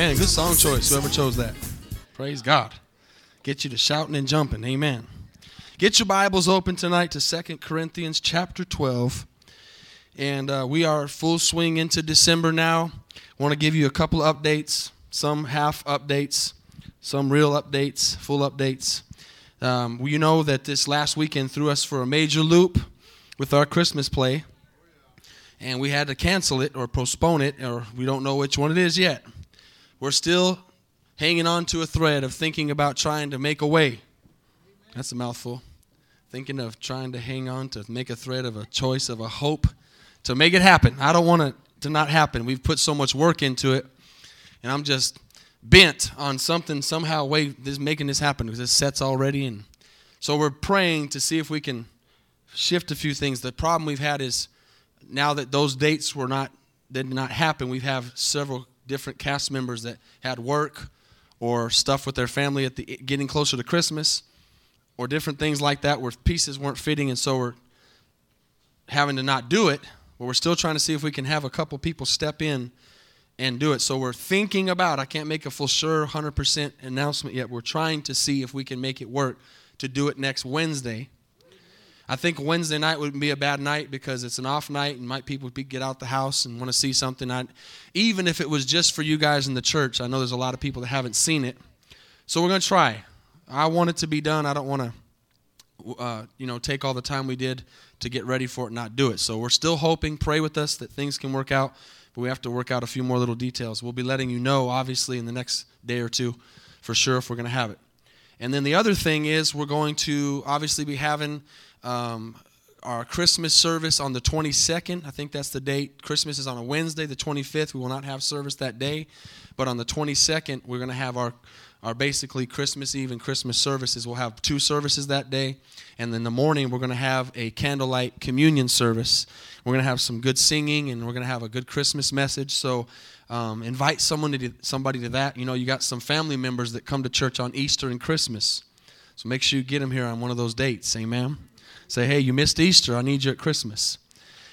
Amen. Good song choice, whoever chose that. Praise God. Get you to shouting and jumping. Amen. Get your Bibles open tonight to Second Corinthians chapter 12. And uh, we are full swing into December now. want to give you a couple updates, some half updates, some real updates, full updates. Um, you know that this last weekend threw us for a major loop with our Christmas play. And we had to cancel it or postpone it, or we don't know which one it is yet. We're still hanging on to a thread of thinking about trying to make a way. That's a mouthful. Thinking of trying to hang on to make a thread of a choice of a hope to make it happen. I don't want it to not happen. We've put so much work into it, and I'm just bent on something somehow way this making this happen because this set's already and so we're praying to see if we can shift a few things. The problem we've had is now that those dates were not did not happen, we have several different cast members that had work or stuff with their family at the getting closer to Christmas or different things like that where pieces weren't fitting and so we're having to not do it, but we're still trying to see if we can have a couple people step in and do it. So we're thinking about, I can't make a full sure 100% announcement yet. We're trying to see if we can make it work to do it next Wednesday. I think Wednesday night would be a bad night because it's an off night and might people get out the house and want to see something. I, even if it was just for you guys in the church, I know there's a lot of people that haven't seen it. So we're going to try. I want it to be done. I don't want to, uh, you know, take all the time we did to get ready for it and not do it. So we're still hoping. Pray with us that things can work out but we have to work out a few more little details. We'll be letting you know, obviously, in the next day or two for sure if we're going to have it. And then the other thing is, we're going to obviously be having um, our Christmas service on the 22nd. I think that's the date. Christmas is on a Wednesday, the 25th. We will not have service that day. But on the 22nd, we're going to have our our basically Christmas Eve and Christmas services. We'll have two services that day. And in the morning, we're going to have a candlelight communion service. We're going to have some good singing and we're going to have a good Christmas message. So um, invite someone to, somebody to that. You know, you got some family members that come to church on Easter and Christmas. So make sure you get them here on one of those dates. Amen. Say, hey, you missed Easter. I need you at Christmas.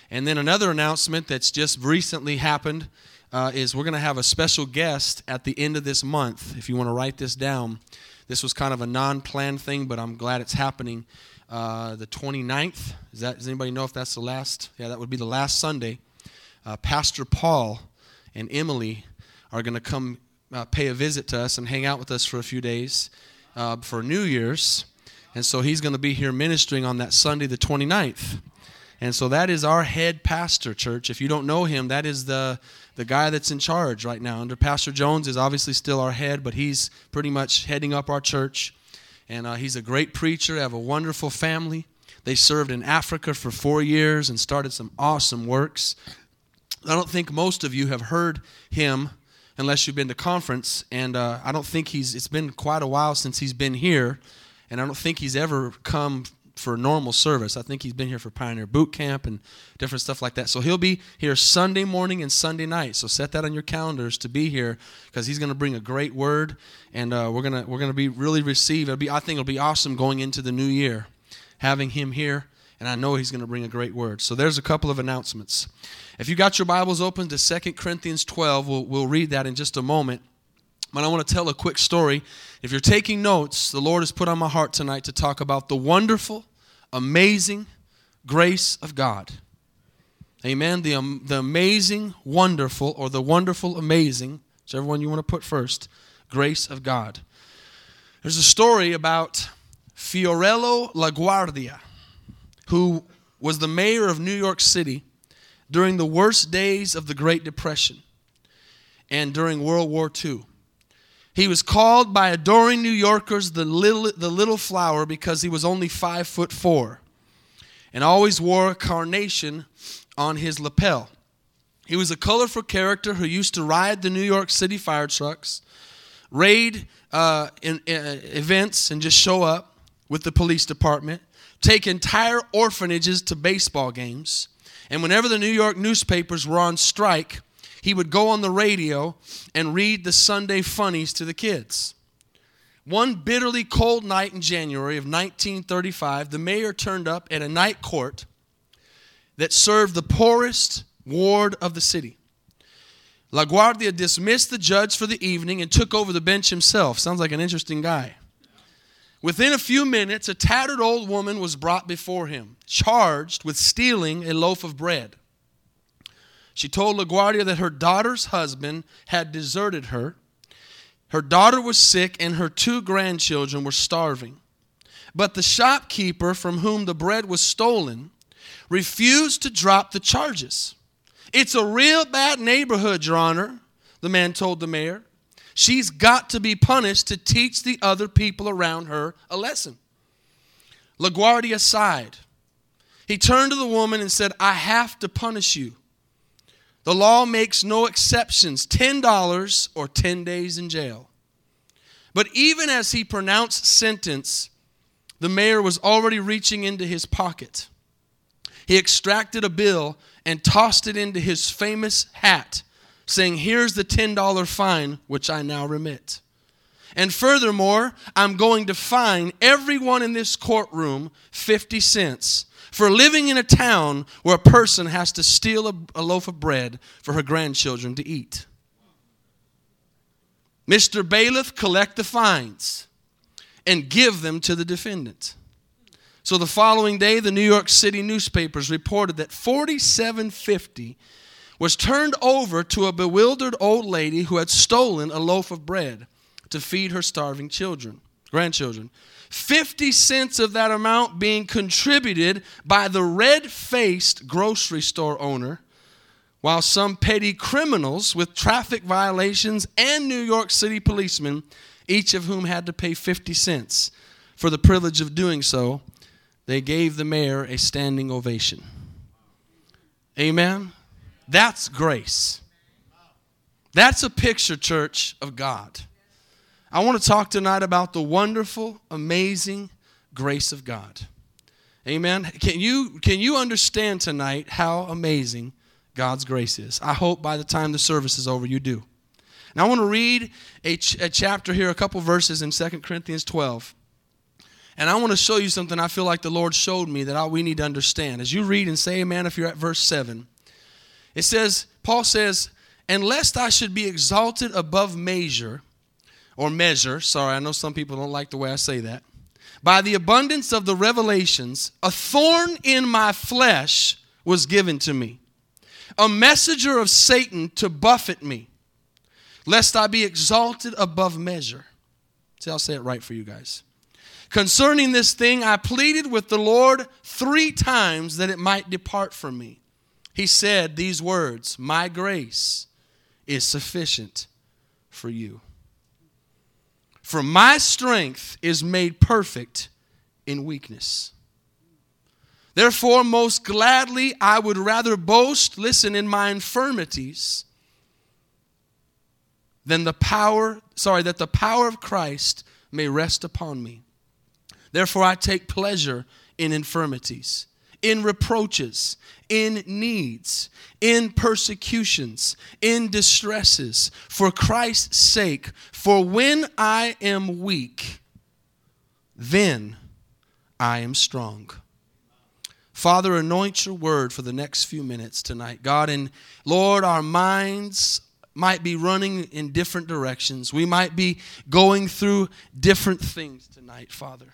And then another announcement that's just recently happened uh, is we're going to have a special guest at the end of this month. If you want to write this down, this was kind of a non planned thing, but I'm glad it's happening. Uh, the 29th, is that, does anybody know if that's the last? Yeah, that would be the last Sunday. Uh, Pastor Paul and Emily are going to come uh, pay a visit to us and hang out with us for a few days uh, for New Year's. And so he's going to be here ministering on that Sunday, the 29th. And so that is our head pastor, church. If you don't know him, that is the, the guy that's in charge right now. Under Pastor Jones is obviously still our head, but he's pretty much heading up our church. And uh, he's a great preacher. Have a wonderful family. They served in Africa for four years and started some awesome works. I don't think most of you have heard him unless you've been to conference. And uh, I don't think he's, it's been quite a while since he's been here. And I don't think he's ever come for normal service. I think he's been here for Pioneer Boot Camp and different stuff like that. So he'll be here Sunday morning and Sunday night. So set that on your calendars to be here because he's going to bring a great word, and uh, we're gonna we're gonna be really receive. It'll be I think it'll be awesome going into the new year, having him here, and I know he's going to bring a great word. So there's a couple of announcements. If you got your Bibles open to Second Corinthians 12, we'll we'll read that in just a moment. But I want to tell a quick story. If you're taking notes, the Lord has put on my heart tonight to talk about the wonderful, amazing grace of God. Amen. The, um, the amazing, wonderful, or the wonderful, amazing, whichever one you want to put first, grace of God. There's a story about Fiorello LaGuardia, who was the mayor of New York City during the worst days of the Great Depression and during World War II. He was called by adoring New Yorkers the little, the little flower because he was only five foot four and always wore a carnation on his lapel. He was a colorful character who used to ride the New York City fire trucks, raid uh, in, in, uh, events, and just show up with the police department, take entire orphanages to baseball games. And whenever the New York newspapers were on strike, he would go on the radio and read the Sunday funnies to the kids. One bitterly cold night in January of 1935, the mayor turned up at a night court that served the poorest ward of the city. LaGuardia dismissed the judge for the evening and took over the bench himself. Sounds like an interesting guy. Within a few minutes, a tattered old woman was brought before him, charged with stealing a loaf of bread. She told LaGuardia that her daughter's husband had deserted her. Her daughter was sick, and her two grandchildren were starving. But the shopkeeper from whom the bread was stolen refused to drop the charges. It's a real bad neighborhood, Your Honor, the man told the mayor. She's got to be punished to teach the other people around her a lesson. LaGuardia sighed. He turned to the woman and said, I have to punish you. The law makes no exceptions $10 or 10 days in jail. But even as he pronounced sentence, the mayor was already reaching into his pocket. He extracted a bill and tossed it into his famous hat, saying, Here's the $10 fine which I now remit. And furthermore, I'm going to fine everyone in this courtroom 50 cents for living in a town where a person has to steal a, a loaf of bread for her grandchildren to eat. Mr. Bailiff, collect the fines and give them to the defendant. So the following day, the New York City newspapers reported that 4750 was turned over to a bewildered old lady who had stolen a loaf of bread to feed her starving children, grandchildren. 50 cents of that amount being contributed by the red faced grocery store owner, while some petty criminals with traffic violations and New York City policemen, each of whom had to pay 50 cents for the privilege of doing so, they gave the mayor a standing ovation. Amen? That's grace. That's a picture, church, of God. I want to talk tonight about the wonderful, amazing grace of God. Amen. Can you, can you understand tonight how amazing God's grace is? I hope by the time the service is over, you do. Now, I want to read a, ch- a chapter here, a couple verses in 2 Corinthians 12. And I want to show you something I feel like the Lord showed me that I, we need to understand. As you read and say amen, if you're at verse 7, it says, Paul says, And lest I should be exalted above measure, or measure, sorry, I know some people don't like the way I say that, by the abundance of the revelations, a thorn in my flesh was given to me, a messenger of Satan to buffet me, lest I be exalted above measure. See, I'll say it right for you guys. Concerning this thing, I pleaded with the Lord three times that it might depart from me. He said these words My grace is sufficient for you. For my strength is made perfect in weakness. Therefore, most gladly, I would rather boast, listen, in my infirmities than the power, sorry, that the power of Christ may rest upon me. Therefore, I take pleasure in infirmities, in reproaches, in needs, in persecutions, in distresses, for Christ's sake. For when I am weak, then I am strong. Father, anoint your word for the next few minutes tonight. God, and Lord, our minds might be running in different directions. We might be going through different things tonight, Father.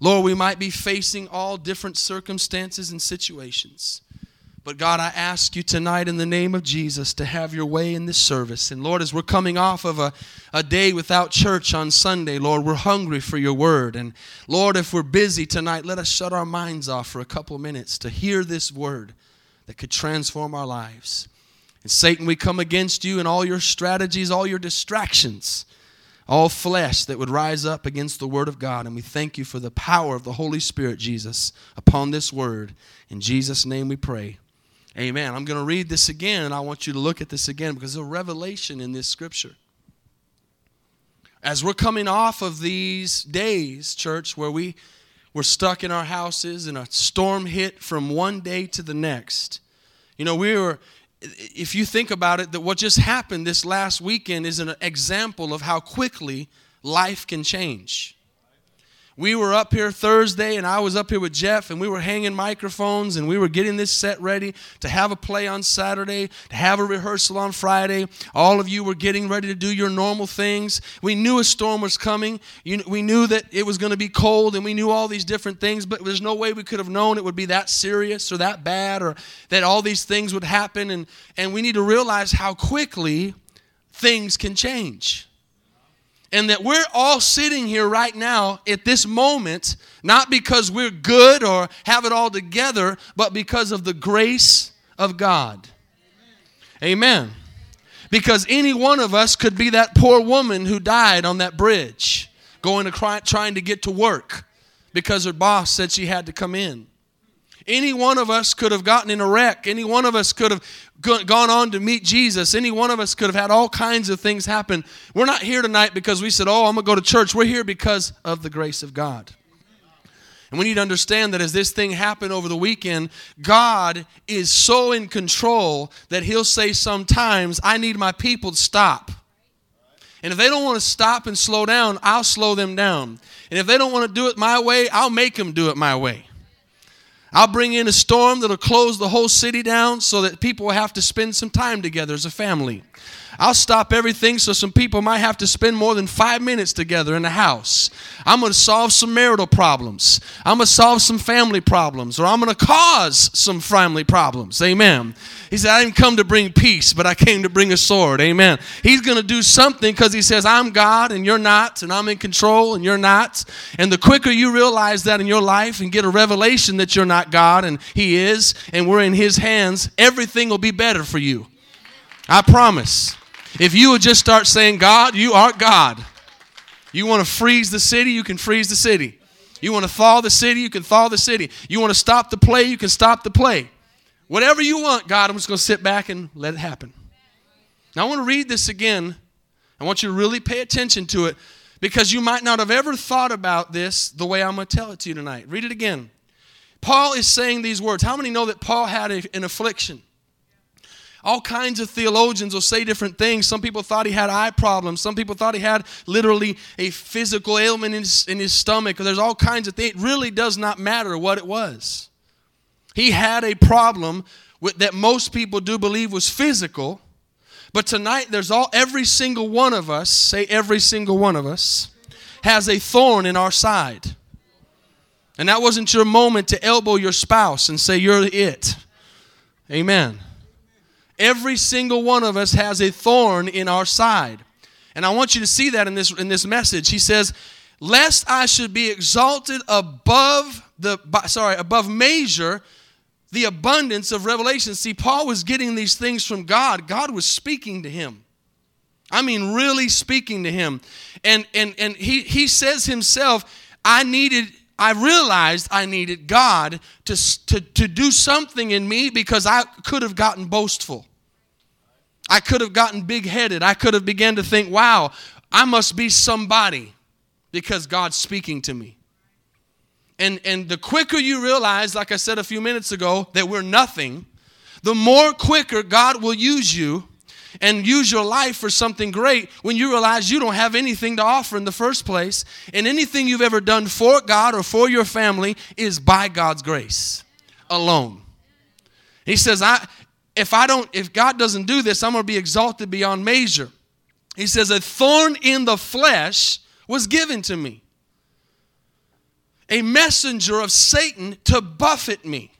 Lord, we might be facing all different circumstances and situations. But God, I ask you tonight in the name of Jesus to have your way in this service. And Lord, as we're coming off of a, a day without church on Sunday, Lord, we're hungry for your word. And Lord, if we're busy tonight, let us shut our minds off for a couple minutes to hear this word that could transform our lives. And Satan, we come against you and all your strategies, all your distractions all flesh that would rise up against the Word of God. And we thank you for the power of the Holy Spirit, Jesus, upon this Word. In Jesus' name we pray. Amen. I'm going to read this again, and I want you to look at this again because there's a revelation in this scripture. As we're coming off of these days, church, where we were stuck in our houses and a storm hit from one day to the next. You know, we were if you think about it, that what just happened this last weekend is an example of how quickly life can change. We were up here Thursday, and I was up here with Jeff, and we were hanging microphones, and we were getting this set ready to have a play on Saturday, to have a rehearsal on Friday. All of you were getting ready to do your normal things. We knew a storm was coming. we knew that it was going to be cold, and we knew all these different things, but there's no way we could have known it would be that serious or that bad, or that all these things would happen. And, and we need to realize how quickly things can change and that we're all sitting here right now at this moment, not because we're good or have it all together, but because of the grace of God. Amen. Because any one of us could be that poor woman who died on that bridge, going to cry, trying to get to work because her boss said she had to come in. Any one of us could have gotten in a wreck. Any one of us could have gone on to meet Jesus. Any one of us could have had all kinds of things happen. We're not here tonight because we said, Oh, I'm going to go to church. We're here because of the grace of God. And we need to understand that as this thing happened over the weekend, God is so in control that He'll say sometimes, I need my people to stop. And if they don't want to stop and slow down, I'll slow them down. And if they don't want to do it my way, I'll make them do it my way. I'll bring in a storm that'll close the whole city down so that people will have to spend some time together as a family. I'll stop everything so some people might have to spend more than five minutes together in the house. I'm going to solve some marital problems. I'm going to solve some family problems, or I'm going to cause some family problems. Amen. He said, I didn't come to bring peace, but I came to bring a sword. Amen. He's going to do something because he says, I'm God and you're not, and I'm in control and you're not. And the quicker you realize that in your life and get a revelation that you're not God and He is, and we're in His hands, everything will be better for you. I promise. If you would just start saying, God, you are God. You want to freeze the city, you can freeze the city. You want to thaw the city, you can thaw the city. You want to stop the play, you can stop the play. Whatever you want, God, I'm just going to sit back and let it happen. Now, I want to read this again. I want you to really pay attention to it because you might not have ever thought about this the way I'm going to tell it to you tonight. Read it again. Paul is saying these words. How many know that Paul had a, an affliction? All kinds of theologians will say different things. Some people thought he had eye problems. Some people thought he had literally a physical ailment in his, in his stomach. There's all kinds of things. It really does not matter what it was. He had a problem with, that most people do believe was physical. But tonight, there's all every single one of us, say every single one of us, has a thorn in our side. And that wasn't your moment to elbow your spouse and say, You're it. Amen. Every single one of us has a thorn in our side. And I want you to see that in this, in this message. He says, Lest I should be exalted above the sorry, above measure, the abundance of revelation. See, Paul was getting these things from God. God was speaking to him. I mean, really speaking to him. And and and he he says himself, I needed I realized I needed God to, to, to do something in me because I could have gotten boastful. I could have gotten big headed. I could have began to think, wow, I must be somebody because God's speaking to me. And, and the quicker you realize, like I said a few minutes ago, that we're nothing, the more quicker God will use you and use your life for something great when you realize you don't have anything to offer in the first place. And anything you've ever done for God or for your family is by God's grace alone. He says, I, if I don't, if God doesn't do this, I'm going to be exalted beyond measure. He says, a thorn in the flesh was given to me, a messenger of Satan to buffet me.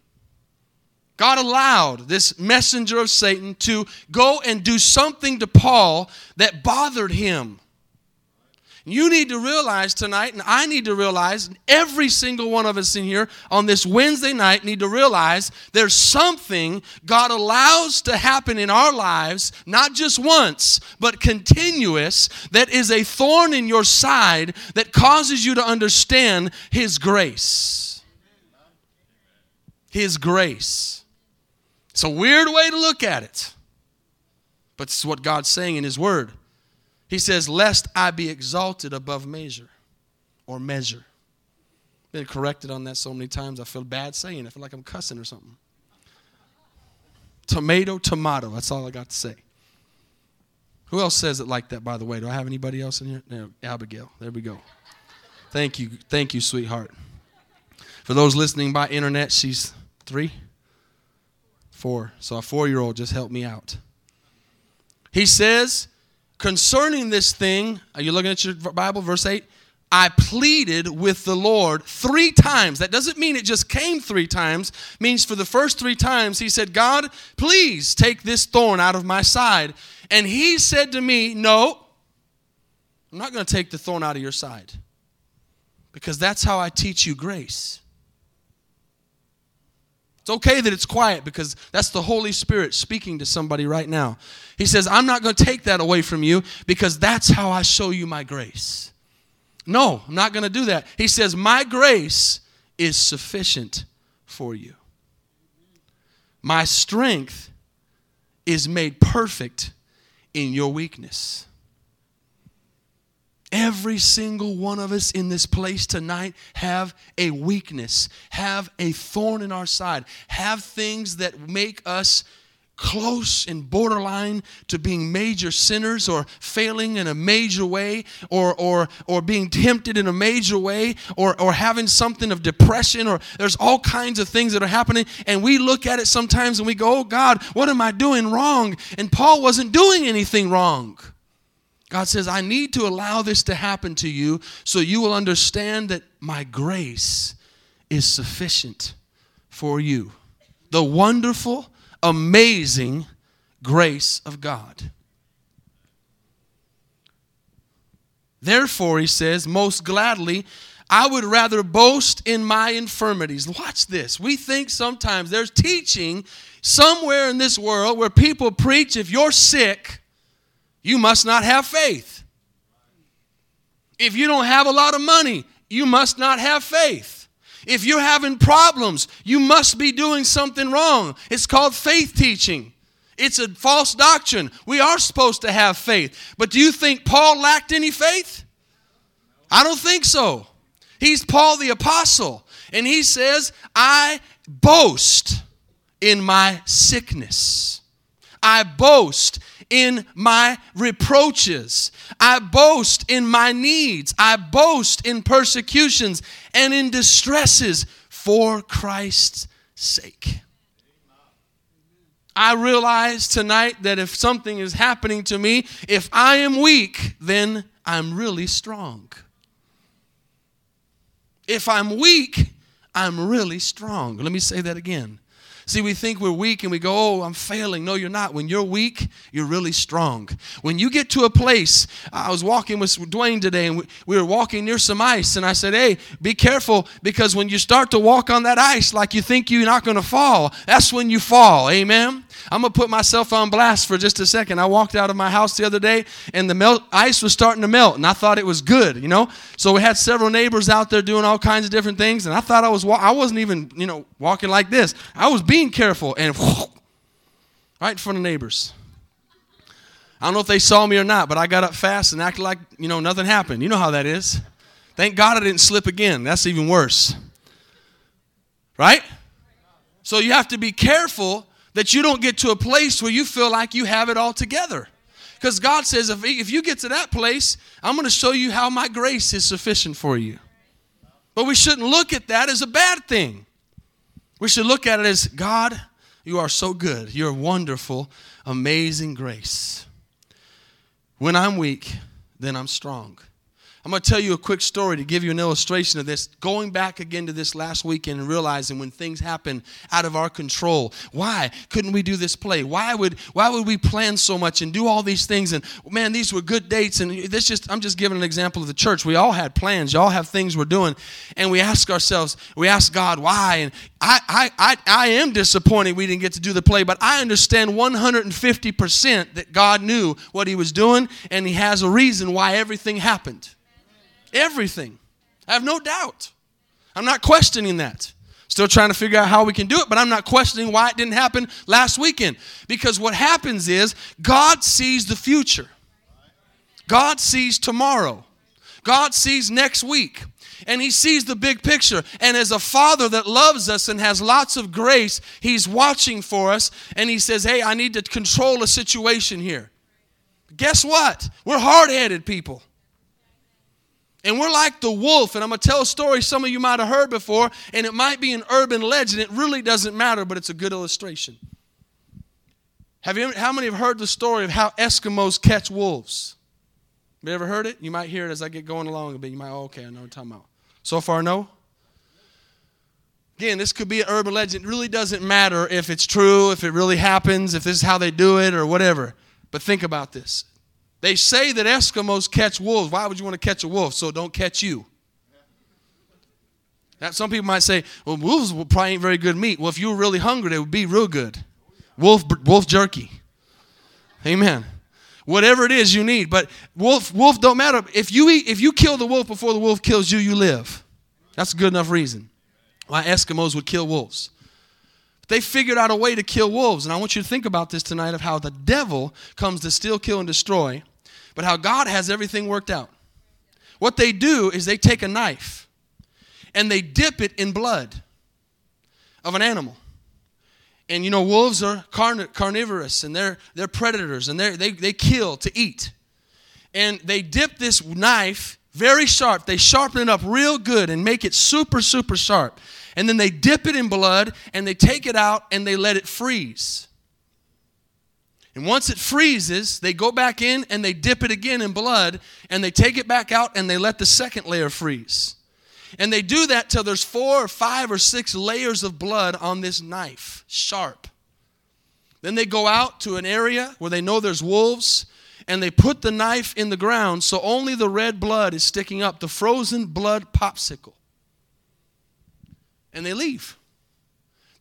God allowed this messenger of Satan to go and do something to Paul that bothered him. You need to realize tonight, and I need to realize, and every single one of us in here on this Wednesday night need to realize there's something God allows to happen in our lives, not just once, but continuous, that is a thorn in your side that causes you to understand His grace. His grace. It's a weird way to look at it, but it's what God's saying in His Word. He says, Lest I be exalted above measure or measure. Been corrected on that so many times, I feel bad saying it. I feel like I'm cussing or something. Tomato, tomato. That's all I got to say. Who else says it like that, by the way? Do I have anybody else in here? No, Abigail. There we go. Thank you. Thank you, sweetheart. For those listening by internet, she's three, four. So a four year old just helped me out. He says, concerning this thing, are you looking at your Bible, verse 8? I pleaded with the Lord three times. That doesn't mean it just came three times. It means for the first three times he said, "God, please take this thorn out of my side." And he said to me, "No. I'm not going to take the thorn out of your side." Because that's how I teach you grace. It's okay that it's quiet because that's the Holy Spirit speaking to somebody right now. He says, I'm not going to take that away from you because that's how I show you my grace. No, I'm not going to do that. He says, My grace is sufficient for you. My strength is made perfect in your weakness. Every single one of us in this place tonight have a weakness, have a thorn in our side, have things that make us close and borderline to being major sinners or failing in a major way or or or being tempted in a major way or or having something of depression or there's all kinds of things that are happening and we look at it sometimes and we go oh god what am i doing wrong? And paul wasn't doing anything wrong God says, I need to allow this to happen to you so you will understand that my grace is sufficient for you. The wonderful, amazing grace of God. Therefore, he says, most gladly, I would rather boast in my infirmities. Watch this. We think sometimes there's teaching somewhere in this world where people preach if you're sick, you must not have faith. If you don't have a lot of money, you must not have faith. If you're having problems, you must be doing something wrong. It's called faith teaching. It's a false doctrine. We are supposed to have faith. But do you think Paul lacked any faith? I don't think so. He's Paul the apostle, and he says, I boast in my sickness. I boast in my reproaches. I boast in my needs. I boast in persecutions and in distresses for Christ's sake. I realize tonight that if something is happening to me, if I am weak, then I'm really strong. If I'm weak, I'm really strong. Let me say that again. See, we think we're weak and we go, oh, I'm failing. No, you're not. When you're weak, you're really strong. When you get to a place, I was walking with Dwayne today and we were walking near some ice, and I said, hey, be careful because when you start to walk on that ice like you think you're not going to fall, that's when you fall. Amen? I'm going to put myself on blast for just a second. I walked out of my house the other day and the melt, ice was starting to melt, and I thought it was good, you know? So we had several neighbors out there doing all kinds of different things, and I thought I was, I wasn't even, you know, walking like this. I was being careful, and right in front of neighbors. I don't know if they saw me or not, but I got up fast and acted like, you know, nothing happened. You know how that is. Thank God I didn't slip again. That's even worse. Right? So you have to be careful that you don't get to a place where you feel like you have it all together. Because God says, if, if you get to that place, I'm going to show you how my grace is sufficient for you. But we shouldn't look at that as a bad thing. We should look at it as God, you are so good. You're wonderful, amazing grace. When I'm weak, then I'm strong. I'm going to tell you a quick story to give you an illustration of this. Going back again to this last weekend and realizing when things happen out of our control, why couldn't we do this play? Why would why would we plan so much and do all these things? And man, these were good dates. And this just I'm just giving an example of the church. We all had plans. Y'all have things we're doing, and we ask ourselves, we ask God why. And I I I, I am disappointed we didn't get to do the play, but I understand 150 percent that God knew what He was doing, and He has a reason why everything happened. Everything. I have no doubt. I'm not questioning that. Still trying to figure out how we can do it, but I'm not questioning why it didn't happen last weekend. Because what happens is God sees the future, God sees tomorrow, God sees next week. And he sees the big picture. And as a father that loves us and has lots of grace, he's watching for us and he says, Hey, I need to control a situation here. Guess what? We're hard headed people. And we're like the wolf. And I'm going to tell a story some of you might have heard before, and it might be an urban legend. It really doesn't matter, but it's a good illustration. Have you, how many have heard the story of how Eskimos catch wolves? You ever heard it? You might hear it as I get going along a bit. You might, oh, okay, I know what I'm talking about. So far, no? Again, this could be an urban legend. It really doesn't matter if it's true, if it really happens, if this is how they do it, or whatever. But think about this. They say that Eskimos catch wolves. Why would you want to catch a wolf? So don't catch you. Now, some people might say, well, wolves probably ain't very good meat. Well, if you were really hungry, they would be real good. Wolf, wolf jerky. Amen. Whatever it is you need. But wolf, wolf don't matter. If you eat, if you kill the wolf before the wolf kills you, you live. That's a good enough reason why Eskimos would kill wolves. They figured out a way to kill wolves. And I want you to think about this tonight of how the devil comes to steal, kill, and destroy, but how God has everything worked out. What they do is they take a knife and they dip it in blood of an animal. And you know, wolves are carn- carnivorous and they're, they're predators and they're, they, they kill to eat. And they dip this knife very sharp. They sharpen it up real good and make it super, super sharp. And then they dip it in blood and they take it out and they let it freeze. And once it freezes, they go back in and they dip it again in blood and they take it back out and they let the second layer freeze. And they do that till there's four or five or six layers of blood on this knife, sharp. Then they go out to an area where they know there's wolves and they put the knife in the ground so only the red blood is sticking up, the frozen blood popsicle. And they leave.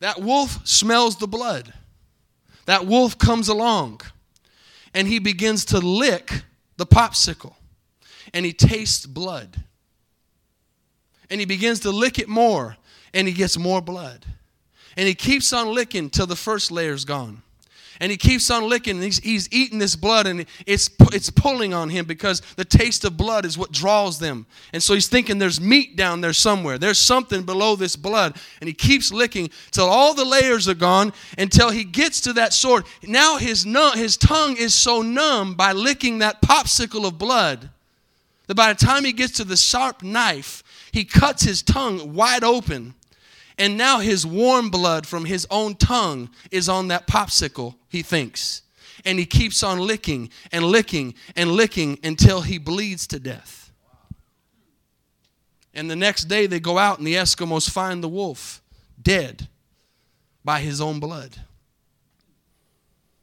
That wolf smells the blood. That wolf comes along and he begins to lick the popsicle and he tastes blood. And he begins to lick it more and he gets more blood. And he keeps on licking till the first layer's gone. And he keeps on licking and he's, he's eating this blood and it's, it's pulling on him because the taste of blood is what draws them. And so he's thinking there's meat down there somewhere. There's something below this blood. And he keeps licking till all the layers are gone until he gets to that sword. Now his, his tongue is so numb by licking that popsicle of blood that by the time he gets to the sharp knife he cuts his tongue wide open and now his warm blood from his own tongue is on that popsicle, he thinks. And he keeps on licking and licking and licking until he bleeds to death. And the next day they go out and the Eskimos find the wolf dead by his own blood.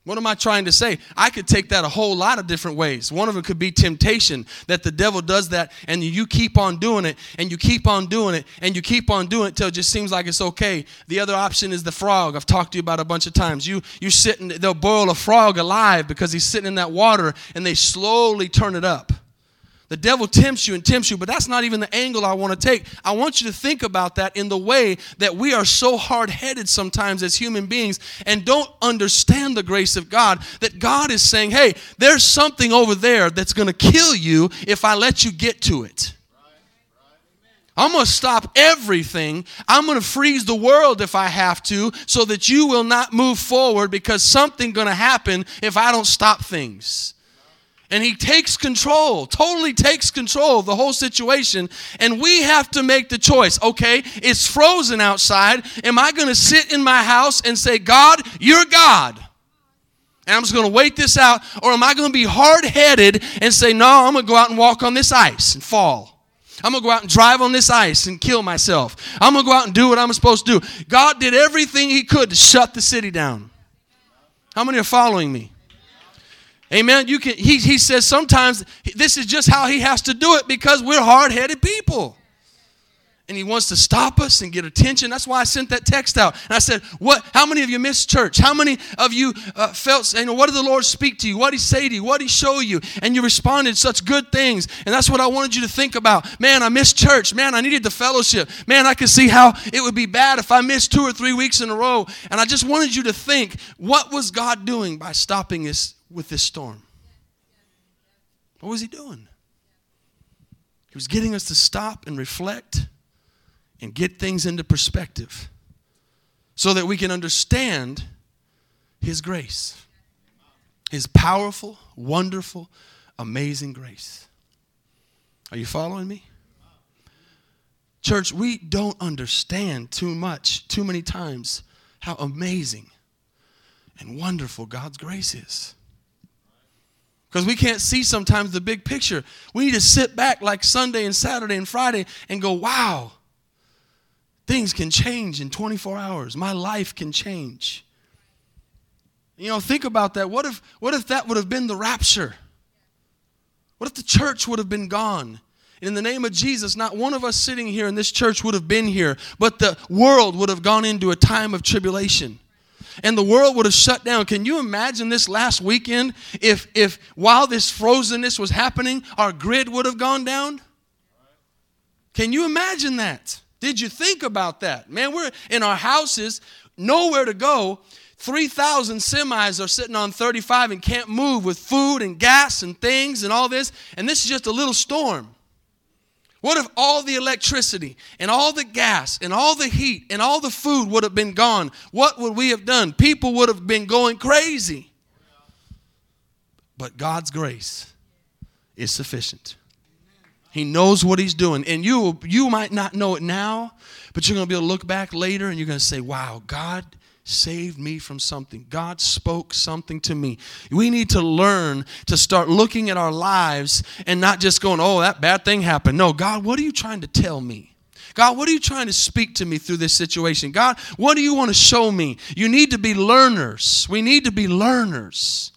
What am I trying to say? I could take that a whole lot of different ways. One of them could be temptation, that the devil does that and you keep on doing it and you keep on doing it and you keep on doing it till it just seems like it's okay. The other option is the frog. I've talked to you about a bunch of times. You you sit they'll boil a frog alive because he's sitting in that water and they slowly turn it up. The devil tempts you and tempts you, but that's not even the angle I want to take. I want you to think about that in the way that we are so hard headed sometimes as human beings and don't understand the grace of God. That God is saying, hey, there's something over there that's going to kill you if I let you get to it. I'm going to stop everything. I'm going to freeze the world if I have to so that you will not move forward because something's going to happen if I don't stop things and he takes control, totally takes control of the whole situation. And we have to make the choice okay, it's frozen outside. Am I going to sit in my house and say, God, you're God? And I'm just going to wait this out? Or am I going to be hard headed and say, no, I'm going to go out and walk on this ice and fall? I'm going to go out and drive on this ice and kill myself. I'm going to go out and do what I'm supposed to do. God did everything He could to shut the city down. How many are following me? Amen. You can he, he says sometimes this is just how he has to do it because we're hard-headed people. And he wants to stop us and get attention. That's why I sent that text out. And I said, "What? How many of you missed church? How many of you uh, felt? You know, what did the Lord speak to you? What did He say to you? What did He show you? And you responded such good things. And that's what I wanted you to think about. Man, I missed church. Man, I needed the fellowship. Man, I could see how it would be bad if I missed two or three weeks in a row. And I just wanted you to think, what was God doing by stopping this with this storm? What was he doing? He was getting us to stop and reflect and get things into perspective so that we can understand his grace. His powerful, wonderful, amazing grace. Are you following me? Church, we don't understand too much, too many times, how amazing and wonderful God's grace is. Because we can't see sometimes the big picture. We need to sit back like Sunday and Saturday and Friday and go, wow, things can change in 24 hours. My life can change. You know, think about that. What if, what if that would have been the rapture? What if the church would have been gone? in the name of Jesus, not one of us sitting here in this church would have been here, but the world would have gone into a time of tribulation. And the world would have shut down. Can you imagine this last weekend if, if while this frozenness was happening, our grid would have gone down? Can you imagine that? Did you think about that? Man, we're in our houses, nowhere to go. 3,000 semis are sitting on 35 and can't move with food and gas and things and all this. And this is just a little storm. What if all the electricity and all the gas and all the heat and all the food would have been gone? What would we have done? People would have been going crazy. But God's grace is sufficient. He knows what he's doing. And you, you might not know it now, but you're going to be able to look back later and you're going to say, wow, God saved me from something. God spoke something to me. We need to learn to start looking at our lives and not just going, oh, that bad thing happened. No, God, what are you trying to tell me? God, what are you trying to speak to me through this situation? God, what do you want to show me? You need to be learners. We need to be learners.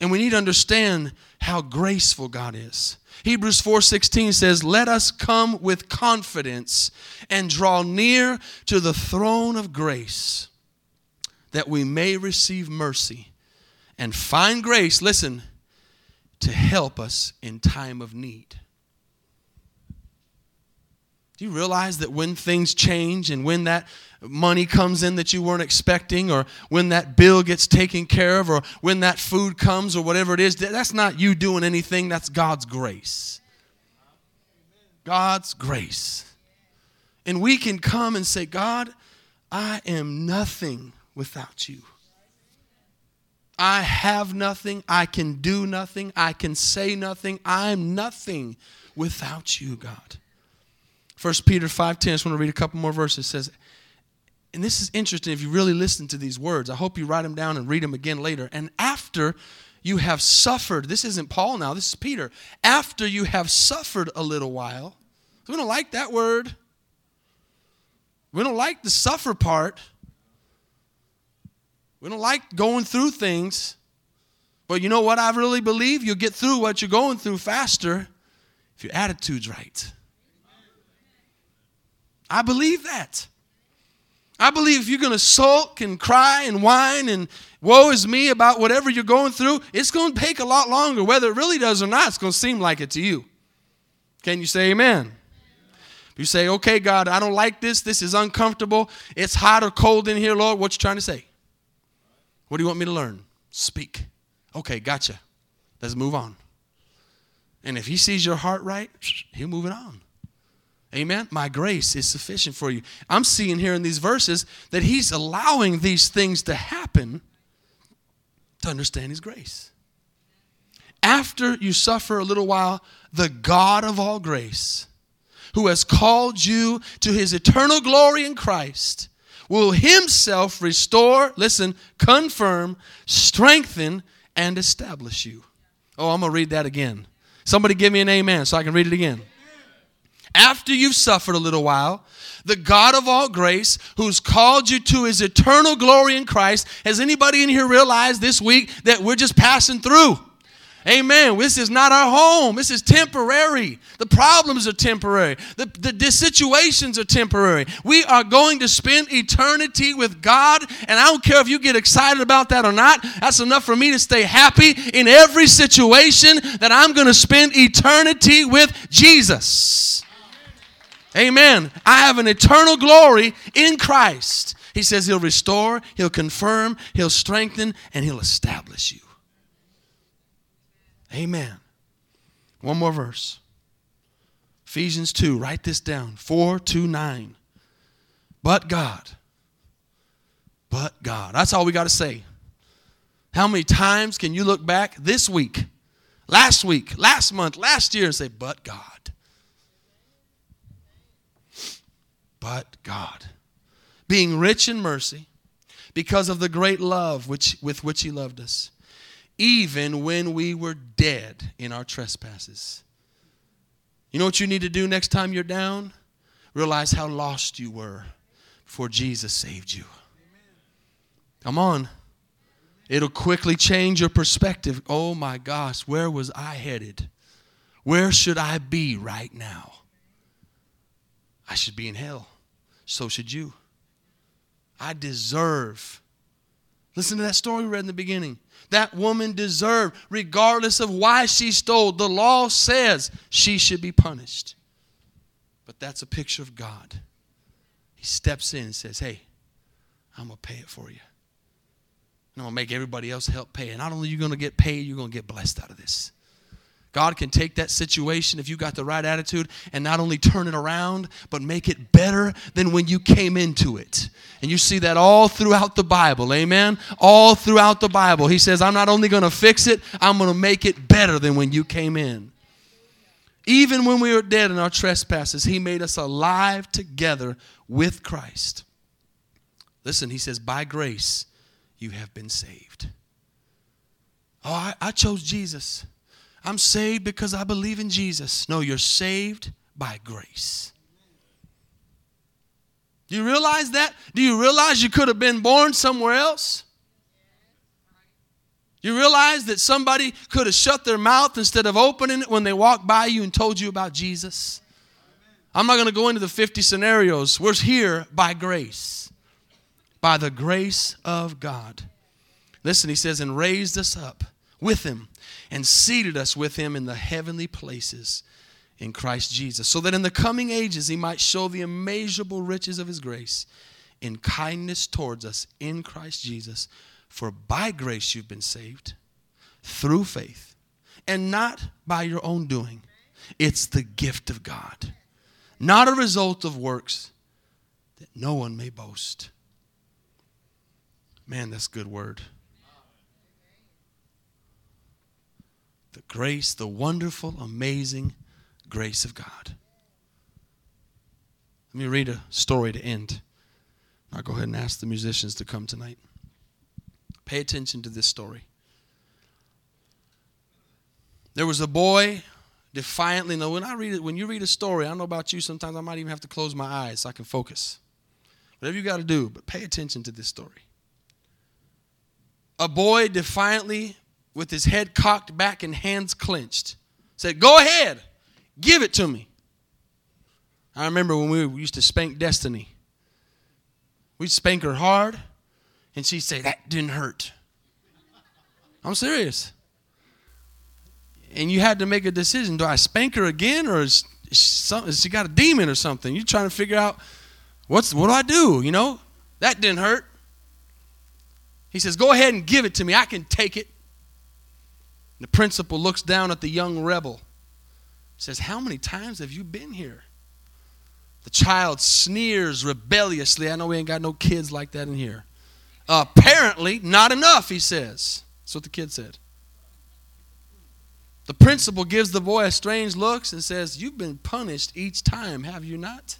And we need to understand how graceful God is. Hebrews 4:16 says, "Let us come with confidence and draw near to the throne of grace." That we may receive mercy and find grace, listen, to help us in time of need. Do you realize that when things change and when that money comes in that you weren't expecting, or when that bill gets taken care of, or when that food comes, or whatever it is, that's not you doing anything, that's God's grace. God's grace. And we can come and say, God, I am nothing without you. I have nothing. I can do nothing. I can say nothing. I'm nothing without you, God. 1 Peter 5.10, I just want to read a couple more verses. It says, and this is interesting if you really listen to these words. I hope you write them down and read them again later. And after you have suffered, this isn't Paul now, this is Peter. After you have suffered a little while, we don't like that word. We don't like the suffer part. We don't like going through things. But you know what I really believe? You'll get through what you're going through faster if your attitude's right. I believe that. I believe if you're going to sulk and cry and whine and woe is me about whatever you're going through, it's going to take a lot longer. Whether it really does or not, it's going to seem like it to you. Can you say amen? You say, okay, God, I don't like this. This is uncomfortable. It's hot or cold in here, Lord. What you trying to say? What do you want me to learn? Speak. Okay, gotcha. Let's move on. And if he sees your heart right, he'll move it on. Amen. My grace is sufficient for you. I'm seeing here in these verses that he's allowing these things to happen to understand his grace. After you suffer a little while, the God of all grace, who has called you to his eternal glory in Christ, will himself restore, listen, confirm, strengthen, and establish you. Oh, I'm going to read that again. Somebody give me an amen so I can read it again. After you've suffered a little while, the God of all grace, who's called you to his eternal glory in Christ, has anybody in here realized this week that we're just passing through? Amen. This is not our home. This is temporary. The problems are temporary. The, the, the, situations are temporary. We are going to spend eternity with God, and I don't care if you get excited about that or not. That's enough for me to stay happy in every situation that I'm going to spend eternity with Jesus. Amen. I have an eternal glory in Christ. He says He'll restore, He'll confirm, He'll strengthen, and He'll establish you. Amen. One more verse. Ephesians 2, write this down 4 to 9. But God. But God. That's all we got to say. How many times can you look back this week, last week, last month, last year and say, But God? but God, being rich in mercy, because of the great love which, with which He loved us, even when we were dead in our trespasses. You know what you need to do next time you're down? Realize how lost you were before Jesus saved you. Come on. It'll quickly change your perspective. Oh my gosh, where was I headed? Where should I be right now? I should be in hell. So should you. I deserve. Listen to that story we read in the beginning. That woman deserved, regardless of why she stole. The law says she should be punished. But that's a picture of God. He steps in and says, Hey, I'm going to pay it for you. And I'm going to make everybody else help pay. And not only are you going to get paid, you're going to get blessed out of this. God can take that situation if you got the right attitude and not only turn it around, but make it better than when you came into it. And you see that all throughout the Bible. Amen. All throughout the Bible. He says, I'm not only going to fix it, I'm going to make it better than when you came in. Even when we were dead in our trespasses, He made us alive together with Christ. Listen, He says, by grace you have been saved. Oh, I, I chose Jesus. I'm saved because I believe in Jesus. No, you're saved by grace. Do you realize that? Do you realize you could have been born somewhere else? You realize that somebody could have shut their mouth instead of opening it when they walked by you and told you about Jesus? I'm not going to go into the 50 scenarios. We're here by grace, by the grace of God. Listen, he says, and raised us up with him and seated us with him in the heavenly places in Christ Jesus, so that in the coming ages he might show the immeasurable riches of his grace in kindness towards us in Christ Jesus. For by grace you've been saved through faith, and not by your own doing. It's the gift of God, not a result of works that no one may boast. Man, that's good word. The grace, the wonderful, amazing grace of God. Let me read a story to end. I'll go ahead and ask the musicians to come tonight. Pay attention to this story. There was a boy defiantly. Now, when I read it, when you read a story, I don't know about you. Sometimes I might even have to close my eyes so I can focus. Whatever you got to do, but pay attention to this story. A boy defiantly with his head cocked back and hands clenched, said, Go ahead, give it to me. I remember when we used to spank Destiny. We'd spank her hard, and she'd say, That didn't hurt. I'm serious. And you had to make a decision do I spank her again, or is, she got a demon or something? You're trying to figure out what's, what do I do? You know, that didn't hurt. He says, Go ahead and give it to me. I can take it. The principal looks down at the young rebel, says, How many times have you been here? The child sneers rebelliously. I know we ain't got no kids like that in here. Apparently, not enough, he says. That's what the kid said. The principal gives the boy a strange look and says, You've been punished each time, have you not?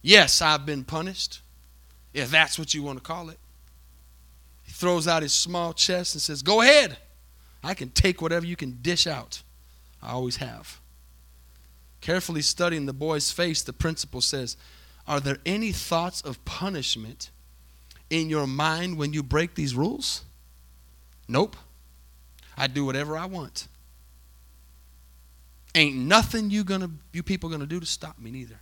Yes, I've been punished, if that's what you want to call it. He throws out his small chest and says, Go ahead. I can take whatever you can dish out. I always have. Carefully studying the boy's face, the principal says, Are there any thoughts of punishment in your mind when you break these rules? Nope. I do whatever I want. Ain't nothing you gonna you people gonna do to stop me neither.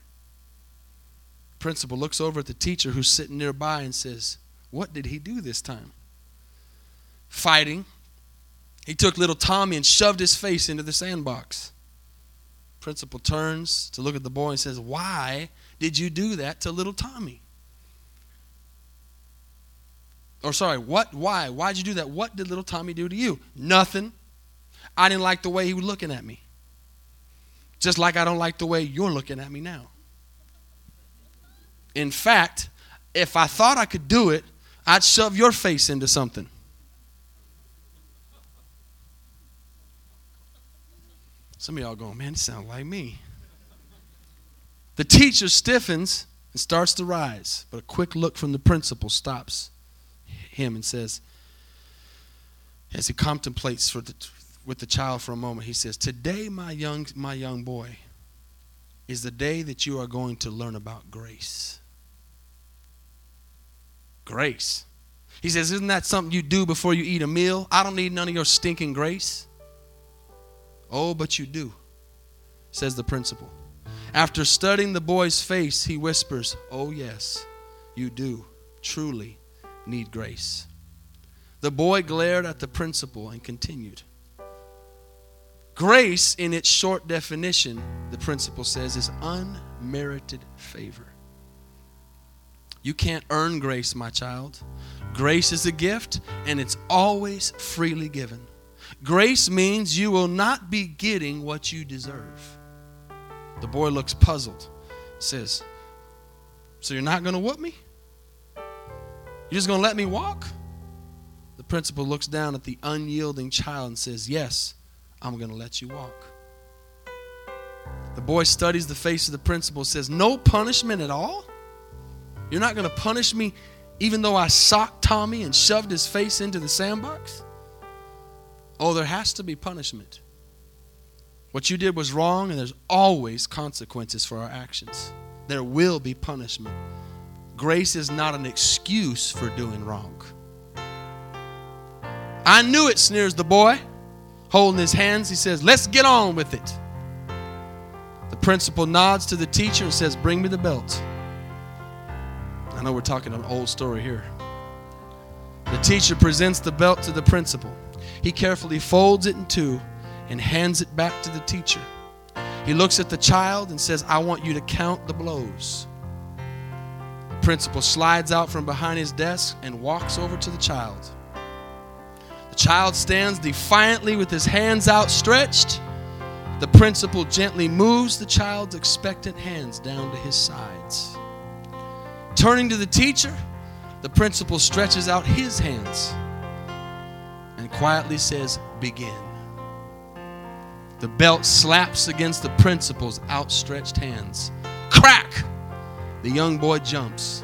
Principal looks over at the teacher who's sitting nearby and says, What did he do this time? Fighting, he took little Tommy and shoved his face into the sandbox. Principal turns to look at the boy and says, Why did you do that to little Tommy? Or sorry, what why? Why'd you do that? What did little Tommy do to you? Nothing. I didn't like the way he was looking at me. Just like I don't like the way you're looking at me now. In fact, if I thought I could do it, I'd shove your face into something. Some of y'all going, man, it sounds like me. The teacher stiffens and starts to rise, but a quick look from the principal stops him and says, as he contemplates the, with the child for a moment, he says, Today, my young, my young boy, is the day that you are going to learn about grace. Grace. He says, Isn't that something you do before you eat a meal? I don't need none of your stinking grace. Oh, but you do, says the principal. After studying the boy's face, he whispers, Oh, yes, you do truly need grace. The boy glared at the principal and continued. Grace, in its short definition, the principal says, is unmerited favor. You can't earn grace, my child. Grace is a gift, and it's always freely given. Grace means you will not be getting what you deserve. The boy looks puzzled, says, So you're not going to whoop me? You're just going to let me walk? The principal looks down at the unyielding child and says, Yes, I'm going to let you walk. The boy studies the face of the principal says, No punishment at all? You're not going to punish me even though I socked Tommy and shoved his face into the sandbox? Oh, there has to be punishment. What you did was wrong, and there's always consequences for our actions. There will be punishment. Grace is not an excuse for doing wrong. I knew it, sneers the boy. Holding his hands, he says, Let's get on with it. The principal nods to the teacher and says, Bring me the belt. I know we're talking an old story here. The teacher presents the belt to the principal. He carefully folds it in two and hands it back to the teacher. He looks at the child and says, I want you to count the blows. The principal slides out from behind his desk and walks over to the child. The child stands defiantly with his hands outstretched. The principal gently moves the child's expectant hands down to his sides. Turning to the teacher, the principal stretches out his hands and quietly says, Begin. The belt slaps against the principal's outstretched hands. Crack! The young boy jumps.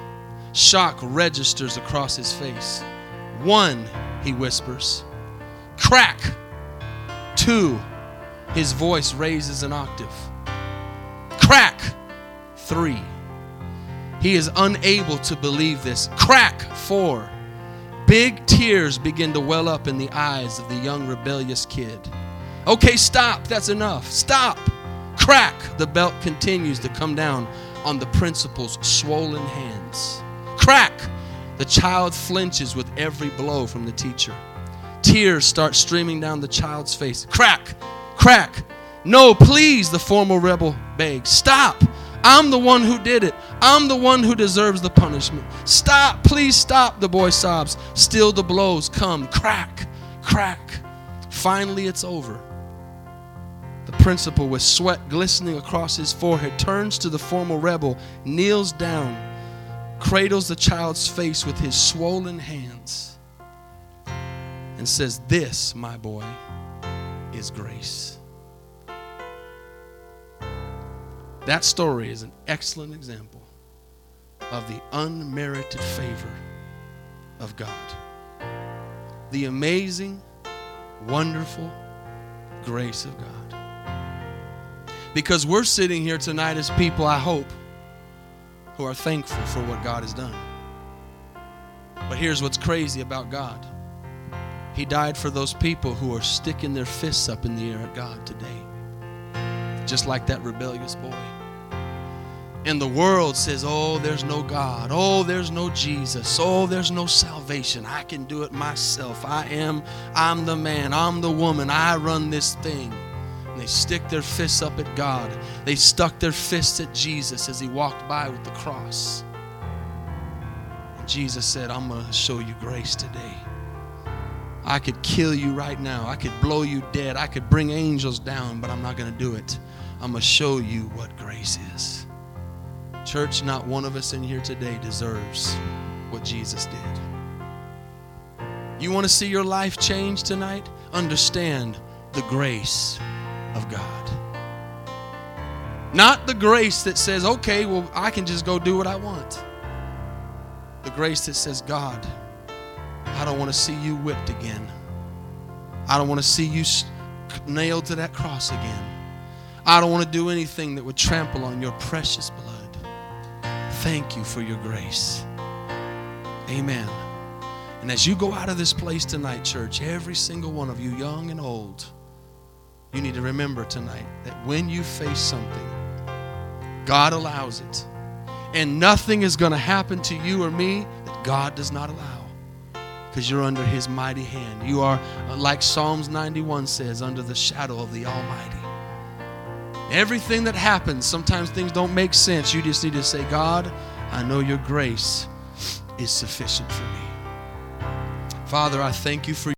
Shock registers across his face. One, he whispers. Crack! Two, his voice raises an octave. Crack! Three. He is unable to believe this. Crack! Four. Big tears begin to well up in the eyes of the young rebellious kid. Okay, stop. That's enough. Stop. Crack. The belt continues to come down on the principal's swollen hands. Crack. The child flinches with every blow from the teacher. Tears start streaming down the child's face. Crack. Crack. No, please, the former rebel begs. Stop. I'm the one who did it. I'm the one who deserves the punishment. Stop. Please stop, the boy sobs. Still the blows come. Crack. Crack. Finally, it's over. The principal, with sweat glistening across his forehead, turns to the former rebel, kneels down, cradles the child's face with his swollen hands, and says, This, my boy, is grace. That story is an excellent example of the unmerited favor of God. The amazing, wonderful grace of God. Because we're sitting here tonight as people, I hope, who are thankful for what God has done. But here's what's crazy about God He died for those people who are sticking their fists up in the air at God today, just like that rebellious boy. And the world says, Oh, there's no God. Oh, there's no Jesus. Oh, there's no salvation. I can do it myself. I am, I'm the man. I'm the woman. I run this thing. And they stick their fists up at God. They stuck their fists at Jesus as he walked by with the cross. And Jesus said, I'm going to show you grace today. I could kill you right now. I could blow you dead. I could bring angels down, but I'm not going to do it. I'm going to show you what grace is. Church, not one of us in here today deserves what Jesus did. You want to see your life change tonight? Understand the grace of God. Not the grace that says, okay, well, I can just go do what I want. The grace that says, God, I don't want to see you whipped again. I don't want to see you nailed to that cross again. I don't want to do anything that would trample on your precious blood. Thank you for your grace. Amen. And as you go out of this place tonight, church, every single one of you, young and old, you need to remember tonight that when you face something, God allows it. And nothing is going to happen to you or me that God does not allow because you're under His mighty hand. You are, uh, like Psalms 91 says, under the shadow of the Almighty. Everything that happens, sometimes things don't make sense. You just need to say, God, I know your grace is sufficient for me. Father, I thank you for